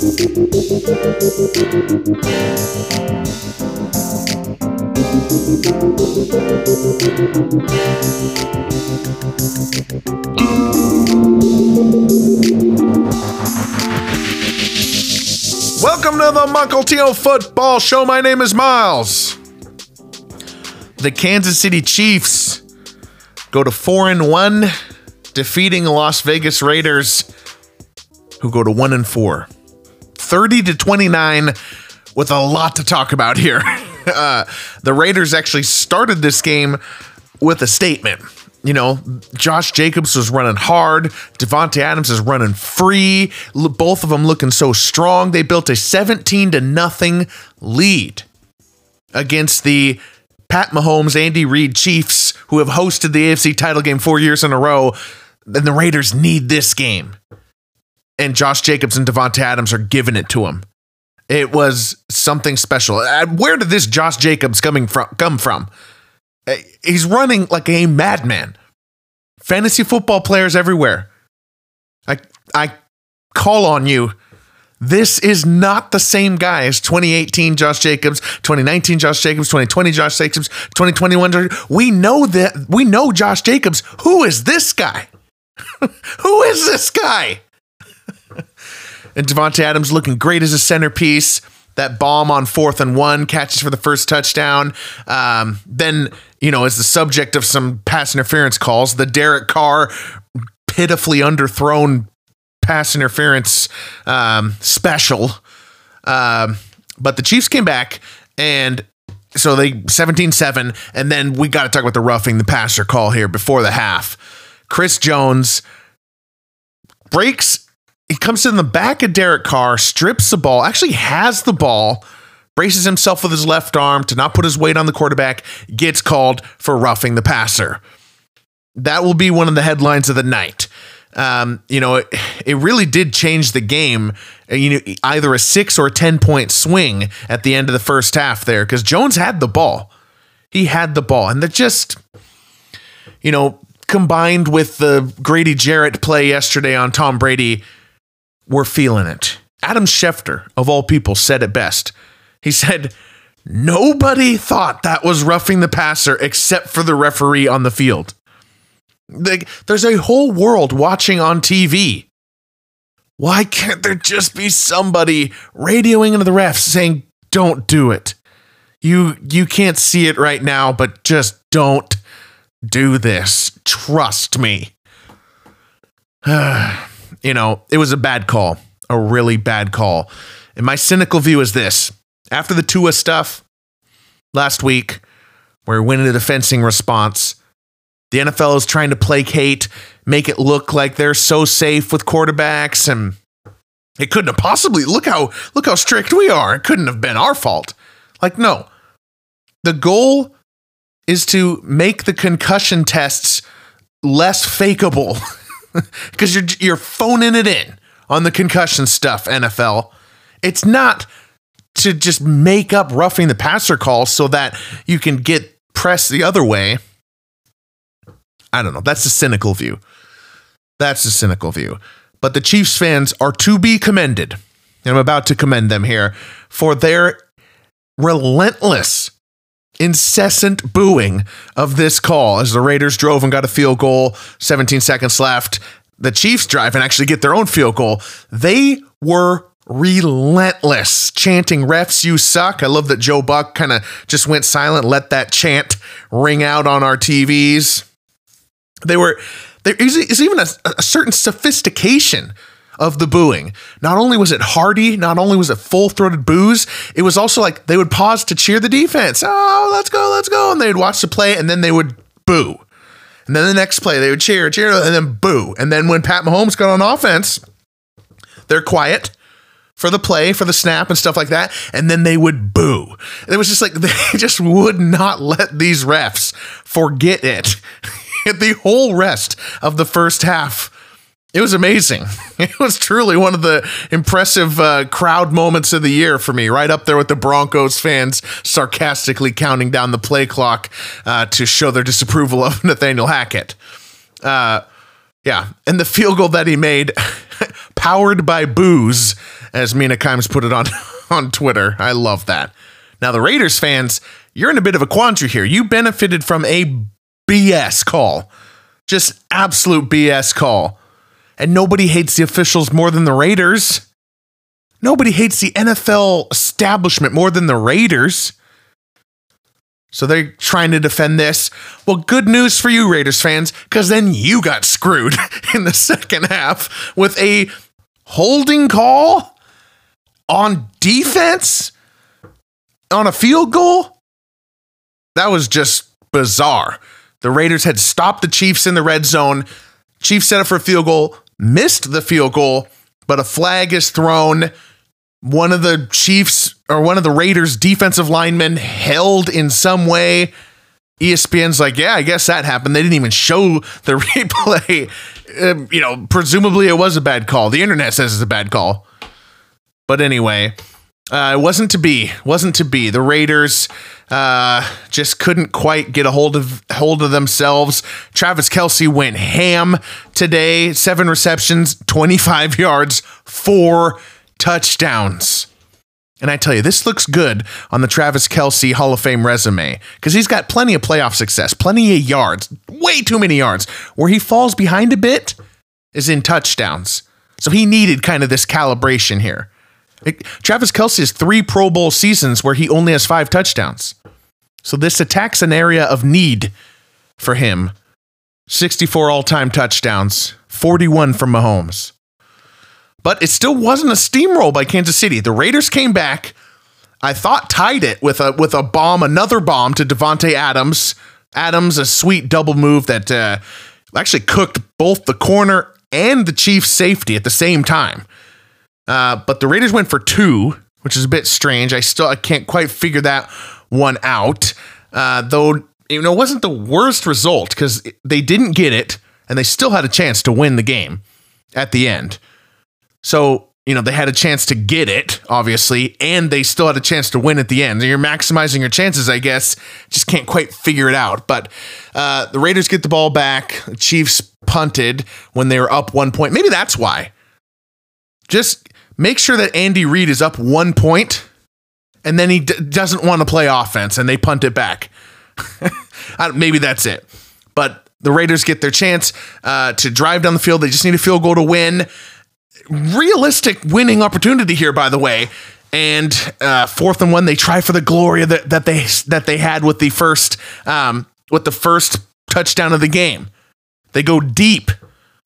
Welcome to the Muckletino Football Show. My name is Miles. The Kansas City Chiefs go to 4 and 1, defeating Las Vegas Raiders, who go to 1 and 4. 30 to 29 with a lot to talk about here. uh, the Raiders actually started this game with a statement. You know, Josh Jacobs was running hard. Davante Adams is running free. Both of them looking so strong. They built a 17 to nothing lead against the Pat Mahomes, Andy Reid Chiefs, who have hosted the AFC title game four years in a row. Then the Raiders need this game. And Josh Jacobs and Davante Adams are giving it to him. It was something special. Uh, Where did this Josh Jacobs coming from come from? Uh, He's running like a madman. Fantasy football players everywhere. I I call on you. This is not the same guy as 2018 Josh Jacobs, 2019 Josh Jacobs, 2020 Josh Jacobs, 2021. We know that we know Josh Jacobs. Who is this guy? Who is this guy? And Davante Adams looking great as a centerpiece. That bomb on fourth and one catches for the first touchdown. Um, then, you know, as the subject of some pass interference calls, the Derek Carr pitifully underthrown pass interference um, special. Um, but the Chiefs came back and so they 17 7. And then we got to talk about the roughing the passer call here before the half. Chris Jones breaks, he comes in the back of Derek Carr, strips the ball, actually has the ball, braces himself with his left arm to not put his weight on the quarterback, gets called for roughing the passer. That will be one of the headlines of the night. Um, you know, it, it really did change the game. Uh, You know, either a six or a 10 point swing at the end of the first half there because Jones had the ball. He had the ball. And that just, you know, combined with the Grady Jarrett play yesterday on Tom Brady, we're feeling it. Adam Schefter, of all people, said it best. He said, Nobody thought that was roughing the passer except for the referee on the field. Like, there's a whole world watching on TV. Why can't there just be somebody radioing into the refs saying, "Don't do it. You you can't see it right now, but just don't do this. Trust me." you know, it was a bad call, a really bad call. And my cynical view is this: after the Tua stuff last week, where we went into the fencing response, the NFL is trying to placate, make it look like they're so safe with quarterbacks, and it couldn't have possibly look how look how strict we are. It couldn't have been our fault. Like, no. The goal is to make the concussion tests less fakeable. Because you're you're phoning it in on the concussion stuff, NFL. It's not to just make up roughing the passer call so that you can get press the other way. I don't know. That's a cynical view. That's a cynical view. But the Chiefs fans are to be commended. And I'm about to commend them here for their relentless, incessant booing of this call as the Raiders drove and got a field goal, 17 seconds left. The Chiefs drive and actually get their own field goal. They were relentless chanting refs you suck i love that joe buck kind of just went silent let that chant ring out on our tvs they were there is, is even a, a certain sophistication of the booing. Not only was it hearty, not only was it full throated boos, it was also like they would pause to cheer the defense. Oh, let's go, let's go. And they'd watch the play and then they would boo. And then the next play, they would cheer, cheer, and then boo. And then when Pat Mahomes got on offense, they're quiet for the play, for the snap and stuff like that. And then they would boo. It was just like they just would not let these refs forget it. the whole rest of the first half. It was amazing. It was truly one of the impressive uh, crowd moments of the year for me, right up there with the Broncos fans sarcastically counting down the play clock uh, to show their disapproval of Nathaniel Hackett. Uh, Yeah, and the field goal that he made, powered by booze, as Mina Kimes put it on on Twitter. I love that. Now the Raiders fans, you're in a bit of a quandary here. You benefited from a BS call, just absolute BS call, and nobody hates the officials more than the Raiders. Nobody hates the NFL establishment more than the Raiders. So they're trying to defend this. Well, good news for you, Raiders fans, because then you got screwed in the second half with a holding call on defense on a field goal. That was just bizarre. The Raiders had stopped the Chiefs in the red zone. Chiefs set up for a field goal, missed the field goal, but a flag is thrown one of the Chiefs or one of the Raiders defensive linemen held in some way. ESPN's like, yeah, I guess that happened. They didn't even show the replay. Uh, you know, presumably it was a bad call. The internet says it's a bad call. But anyway, uh, it wasn't to be. Wasn't to be. The Raiders uh, just couldn't quite get a hold of hold of themselves. Travis Kelce went ham today. Seven receptions, twenty five yards, four touchdowns. And I tell you, this looks good on the Travis Kelce Hall of Fame resume because he's got plenty of playoff success, plenty of yards, way too many yards. Where he falls behind a bit is in touchdowns. So he needed kind of this calibration here. Travis Kelce has three Pro Bowl seasons where he only has five touchdowns. So this attacks an area of need for him. 64 all time touchdowns, 41 from Mahomes. But it still wasn't a steamroll by Kansas City. The Raiders came back. I thought tied it with a with a bomb, another bomb to Davante Adams. Adams, a sweet double move that uh, actually cooked both the corner and the Chiefs safety at the same time. Uh, but the Raiders went for two, which is a bit strange. I still I can't quite figure that one out. Uh, though you know, it wasn't the worst result because they didn't get it, and they still had a chance to win the game at the end. So, you know, they had a chance to get it, obviously, and they still had a chance to win at the end. You're maximizing your chances, I guess. Just can't quite figure it out. But uh, the Raiders get the ball back. Chiefs punted when they were up one point. Maybe that's why. Just make sure that Andy Reid is up one point, and then he d- doesn't want to play offense, and they punt it back. Maybe that's it. But the Raiders get their chance uh, to drive down the field. They just need a field goal to win realistic winning opportunity here, by the way. And uh, fourth and one, they try for the glory that, that they that they had with the first um, with the first touchdown of the game. They go deep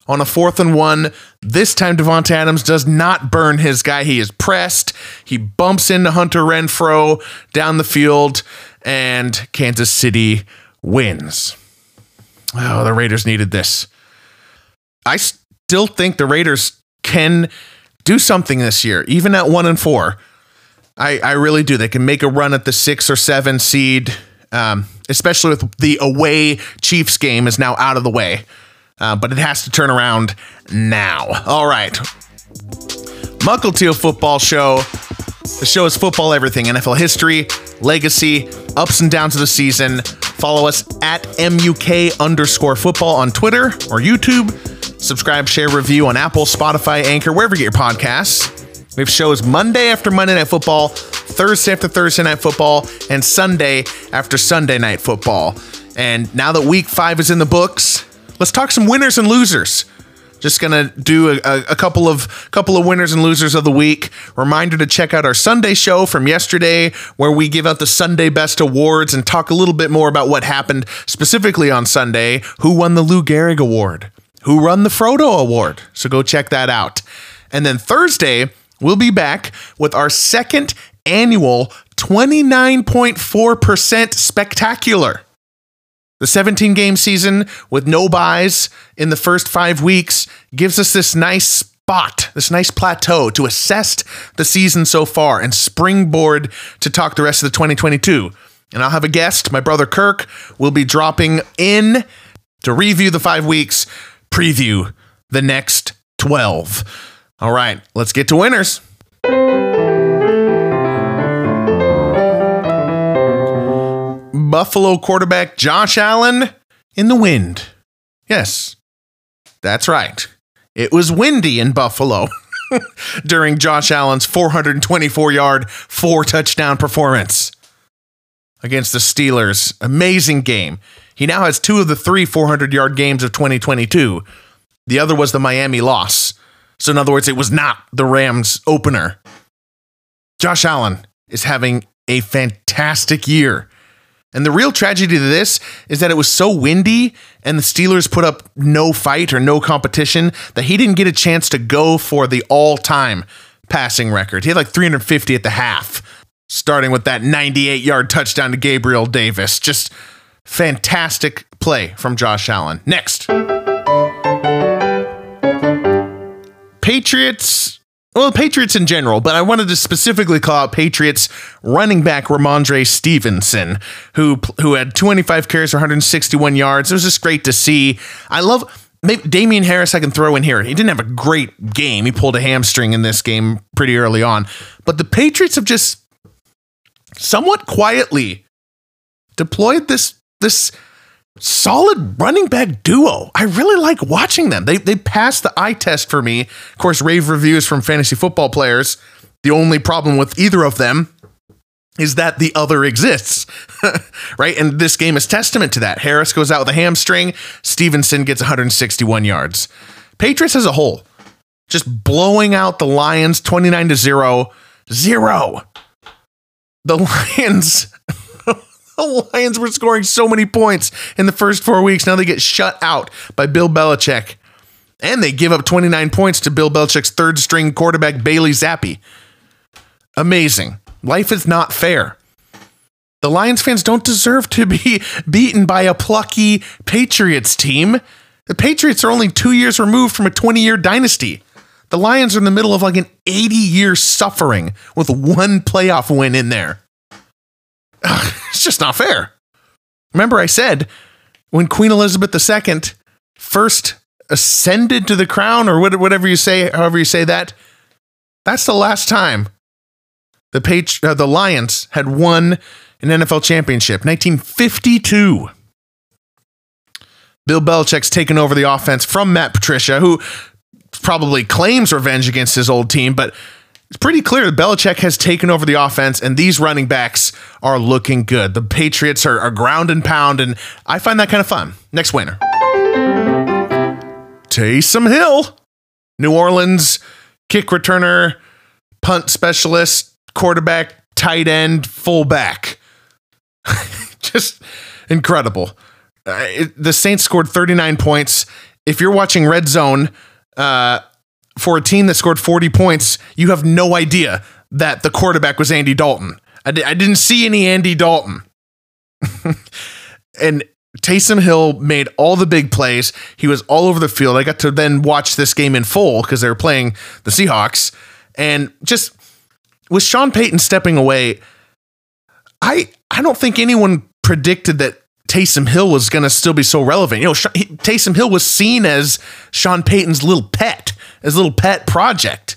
on a fourth and one. This time, Davante Adams does not burn his guy. He is pressed. He bumps into Hunter Renfrow down the field, and Kansas City wins. Oh, the Raiders needed this. I still think the Raiders can do something this year, even at one and four. I, I really do. They can make a run at the six or seven seed, um, especially with the away Chiefs game is now out of the way. Uh, but it has to turn around now. All right. Muckle Teal Football Show. The show is football everything NFL history, legacy, ups and downs of the season. Follow us at MUK underscore football on Twitter or YouTube. Subscribe, share, review on Apple, Spotify, Anchor, wherever you get your podcasts. We have shows Monday after Monday Night Football, Thursday after Thursday Night Football, and Sunday after Sunday Night Football. And now that week five is in the books, let's talk some winners and losers. Just gonna do a, a, couple of couple of winners and losers of the week. Reminder to check out our Sunday show from yesterday, where we give out the Sunday Best Awards and talk a little bit more about what happened specifically on Sunday. Who won the Lou Gehrig Award? who won the Frodo Award. So go check that out. And then Thursday, we'll be back with our second annual 29.4% spectacular. The 17 game season with no byes in the first five weeks gives us this nice spot, this nice plateau to assess the season so far and springboard to talk the rest of the 2022. And I'll have a guest, my brother Kirk, will be dropping in to review the five weeks preview the next 12. All right, let's get to winners. Buffalo quarterback Josh Allen in the wind. Yes, That's right. It was windy in Buffalo during Josh Allen's 424 yard, four touchdown performance against the Steelers. Amazing game. He now has two of the three 400 yard games of 2022. The other was the Miami loss. So, in other words, it was not the Rams opener. Josh Allen is having a fantastic year. And the real tragedy to this is that it was so windy and the Steelers put up no fight or no competition that he didn't get a chance to go for the all time passing record. He had like 350 at the half, starting with that 98 yard touchdown to Gabriel Davis. Just fantastic play from Josh Allen. Next. Patriots well, Patriots in general, but I wanted to specifically call out Patriots running back Rhamondre Stevenson, who who had 25 carries for 161 yards. It was just great to see. I love maybe Damien Harris. I can throw in here. He didn't have a great game. He pulled a hamstring in this game pretty early on, but the Patriots have just somewhat quietly deployed this this solid running back duo. I really like watching them. They they passed the eye test for me. Of course, rave reviews from fantasy football players. The only problem with either of them is that the other exists, right? And this game is testament to that. Harris goes out with a hamstring. Stevenson gets 161 yards. Patriots as a whole, just blowing out the Lions 29 to 0. Zero. The Lions the Lions were scoring so many points in the first four weeks. Now they get shut out by Bill Belichick. And they give up 29 points to Bill Belichick's third string quarterback, Bailey Zappe. Amazing. Life is not fair. The Lions fans don't deserve to be beaten by a plucky Patriots team. The Patriots are only two years removed from a 20 year dynasty. The Lions are in the middle of like an 80 year suffering with one playoff win in there. It's just not fair. Remember, I said when Queen Elizabeth II first ascended to the crown, or whatever you say, however you say that, that's the last time the page, uh, the Lions had won an NFL championship, 1952. Bill Belichick's taken over the offense from Matt Patricia, who probably claims revenge against his old team, but it's pretty clear that Belichick has taken over the offense, and these running backs are looking good. The Patriots are, are ground and pound, and I find that kind of fun. Next winner Taysom Hill, New Orleans kick returner, punt specialist, quarterback, tight end, fullback. Just incredible. Uh, it, the Saints scored 39 points. If you're watching Red Zone, uh, for a team that scored 40 points, you have no idea that the quarterback was Andy Dalton. I didn't see any Andy Dalton. and Taysom Hill made all the big plays. He was all over the field. I got to then watch this game in full because they were playing the Seahawks. And just with Sean Payton stepping away, I I don't think anyone predicted that Taysom Hill was going to still be so relevant. You know, Taysom Hill was seen as Sean Payton's little pet his little pet project.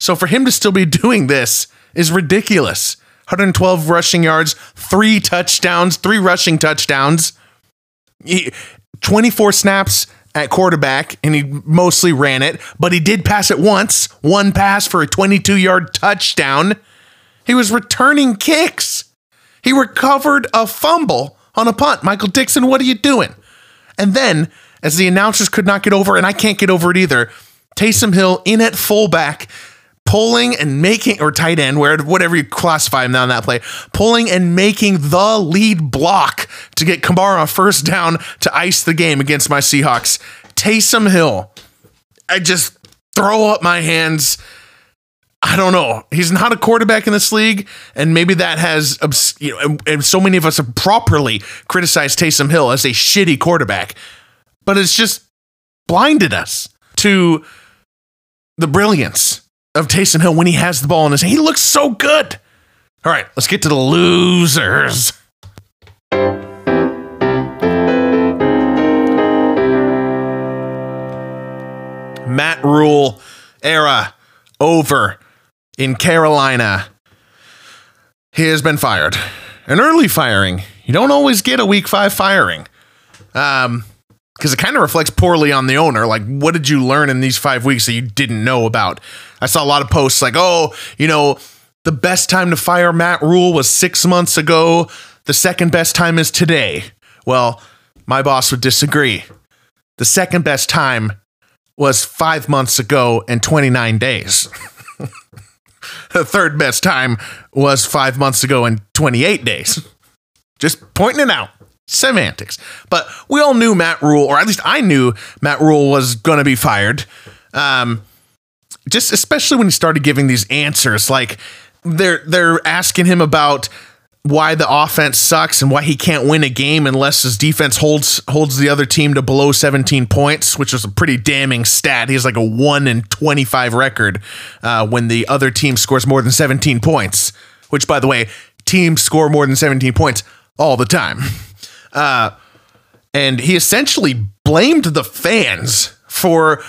So for him to still be doing this is ridiculous. 112 rushing yards, three touchdowns, three rushing touchdowns, 24 snaps at quarterback, and he mostly ran it, but he did pass it once, one pass for a 22 yard touchdown. He was returning kicks. He recovered a fumble on a punt. Michael Dickson, what are you doing? And then, as the announcers could not get over, and I can't get over it either, Taysom Hill in at fullback, pulling and making, or tight end, where whatever you classify him now in that play, pulling and making the lead block to get Kamara first down to ice the game against my Seahawks. Taysom Hill, I just throw up my hands. I don't know. He's not a quarterback in this league, and maybe that has, you know, and so many of us have properly criticized Taysom Hill as a shitty quarterback, but it's just blinded us to the brilliance of Taysom Hill when he has the ball in his hand. He looks so good. All right, let's get to the losers. Matt Rhule era over in Carolina. He has been fired. An early firing. You don't always get a week five firing. Um, because it kind of reflects poorly on the owner. Like, what did you learn in these five weeks that you didn't know about? I saw a lot of posts like, oh, you know, the best time to fire Matt Rhule was six months ago. The second best time is today. Well, my boss would disagree. The second best time was five months ago and 29 days. the third best time was five months ago and 28 days. Just pointing it out. Semantics. But we all knew Matt Rhule, or at least I knew Matt Rhule was going to be fired. Um, just especially when he started giving these answers, like they're they're asking him about why the offense sucks and why he can't win a game unless his defense holds holds the other team to below 17 points, which is a pretty damning stat. He has like a one in 25 record uh, when the other team scores more than 17 points. Which, by the way, teams score more than 17 points all the time. Uh, and he essentially blamed the fans for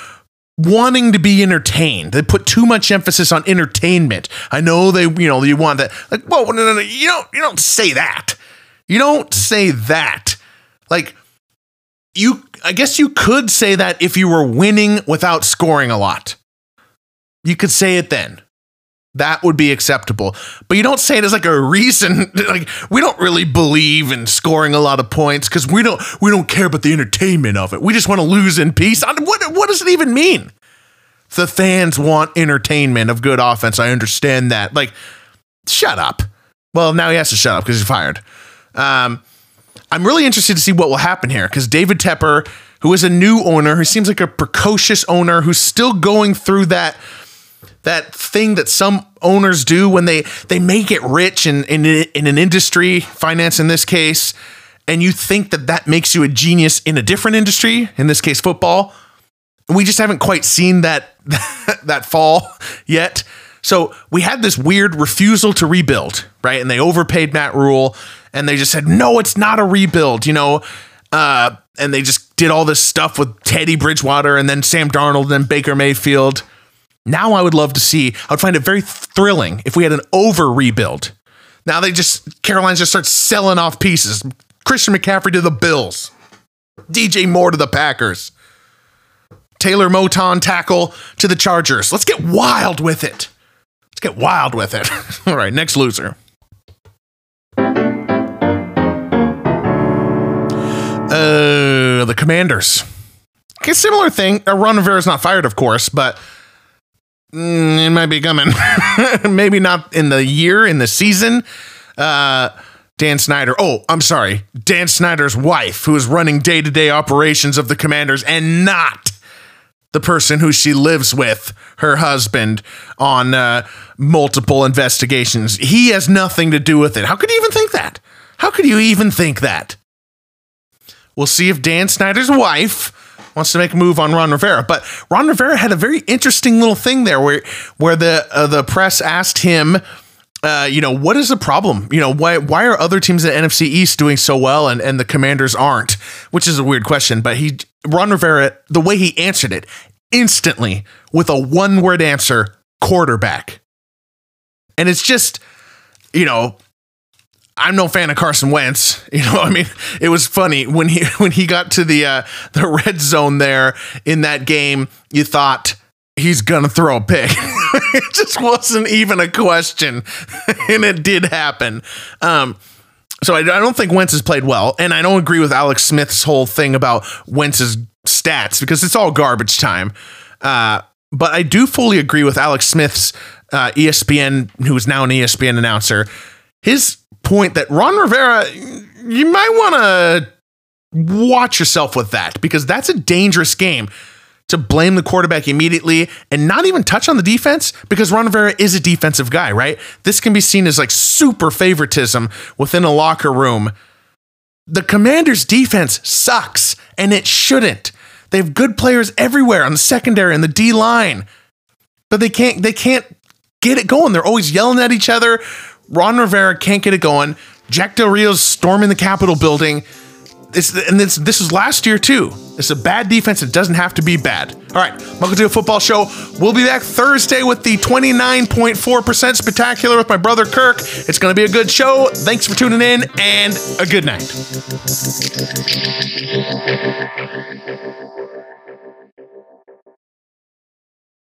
wanting to be entertained. They put too much emphasis on entertainment. I know they, you know, you want that. Like, whoa, no, no, no, you don't, you don't say that. You don't say that. Like, you, I guess you could say that if you were winning without scoring a lot. You could say it then. That would be acceptable. But you don't say it as like a reason. Like we don't really believe in scoring a lot of points because we don't we don't care about the entertainment of it. We just want to lose in peace. What what does it even mean? The fans want entertainment of good offense. I understand that. Like, shut up. Well, now he has to shut up because he's fired. Um, I'm really interested to see what will happen here because David Tepper, who is a new owner, who seems like a precocious owner, who's still going through that that thing that some owners do when they they may get rich in in, in an industry, finance in this case, and you think that that makes you a genius in a different industry, in this case football. We just haven't quite seen that that fall yet. So we had this weird refusal to rebuild, right? And they overpaid Matt Rhule, and they just said, "No, it's not a rebuild," you know. Uh, and they just did all this stuff with Teddy Bridgewater and then Sam Darnold and Baker Mayfield. Now I would love to see, I would find it very thrilling if we had an over rebuild. Now they just, Carolina just starts selling off pieces. Christian McCaffrey to the Bills, DJ Moore to the Packers, Taylor Moton tackle to the Chargers. Let's get wild with it. Let's get wild with it. All right, next loser. Uh, the Commanders. Okay, similar thing. Ron Rivera is not fired, of course, but Mm, it might be coming. Maybe not in the year, in the season. Uh, Dan Snyder. Oh, I'm sorry. Dan Snyder's wife, who is running day to day operations of the commanders and not the person who she lives with, her husband, on uh, multiple investigations. He has nothing to do with it. How could you even think that? How could you even think that? We'll see if Dan Snyder's wife wants to make a move on Ron Rivera. But Ron Rivera had a very interesting little thing there where where the uh, the press asked him. Uh, you know what is the problem? You know why why are other teams in the NFC East doing so well and and the Commanders aren't? Which is a weird question, but he Ron Rivera the way he answered it instantly with a one word answer quarterback, and it's just you know I'm no fan of Carson Wentz. You know, I mean, it was funny when he when he got to the uh, the red zone there in that game. You thought he's gonna throw a pick. it just wasn't even a question, and it did happen. Um, so I, I, don't think Wentz has played well, and I don't agree with Alex Smith's whole thing about Wentz's stats because it's all garbage time. Uh, but I do fully agree with Alex Smith's uh, ESPN, who is now an ESPN announcer. His point that Ron Rivera, you might want to watch yourself with that because that's a dangerous game to blame the quarterback immediately and not even touch on the defense because Ron Rivera is a defensive guy, right? This can be seen as like super favoritism within a locker room. The Commanders' defense sucks and it shouldn't. They have good players everywhere on the secondary and the D line, but they can't they can't get it going. They're always yelling at each other. Ron Rivera can't get it going. Jack Del Rio's storming the Capitol building. This, and this, this was last year too. It's a bad defense. It doesn't have to be bad. All right, welcome to a football show. We'll be back Thursday with the 29.4% spectacular with my brother Kirk. It's going to be a good show. Thanks for tuning in and a good night.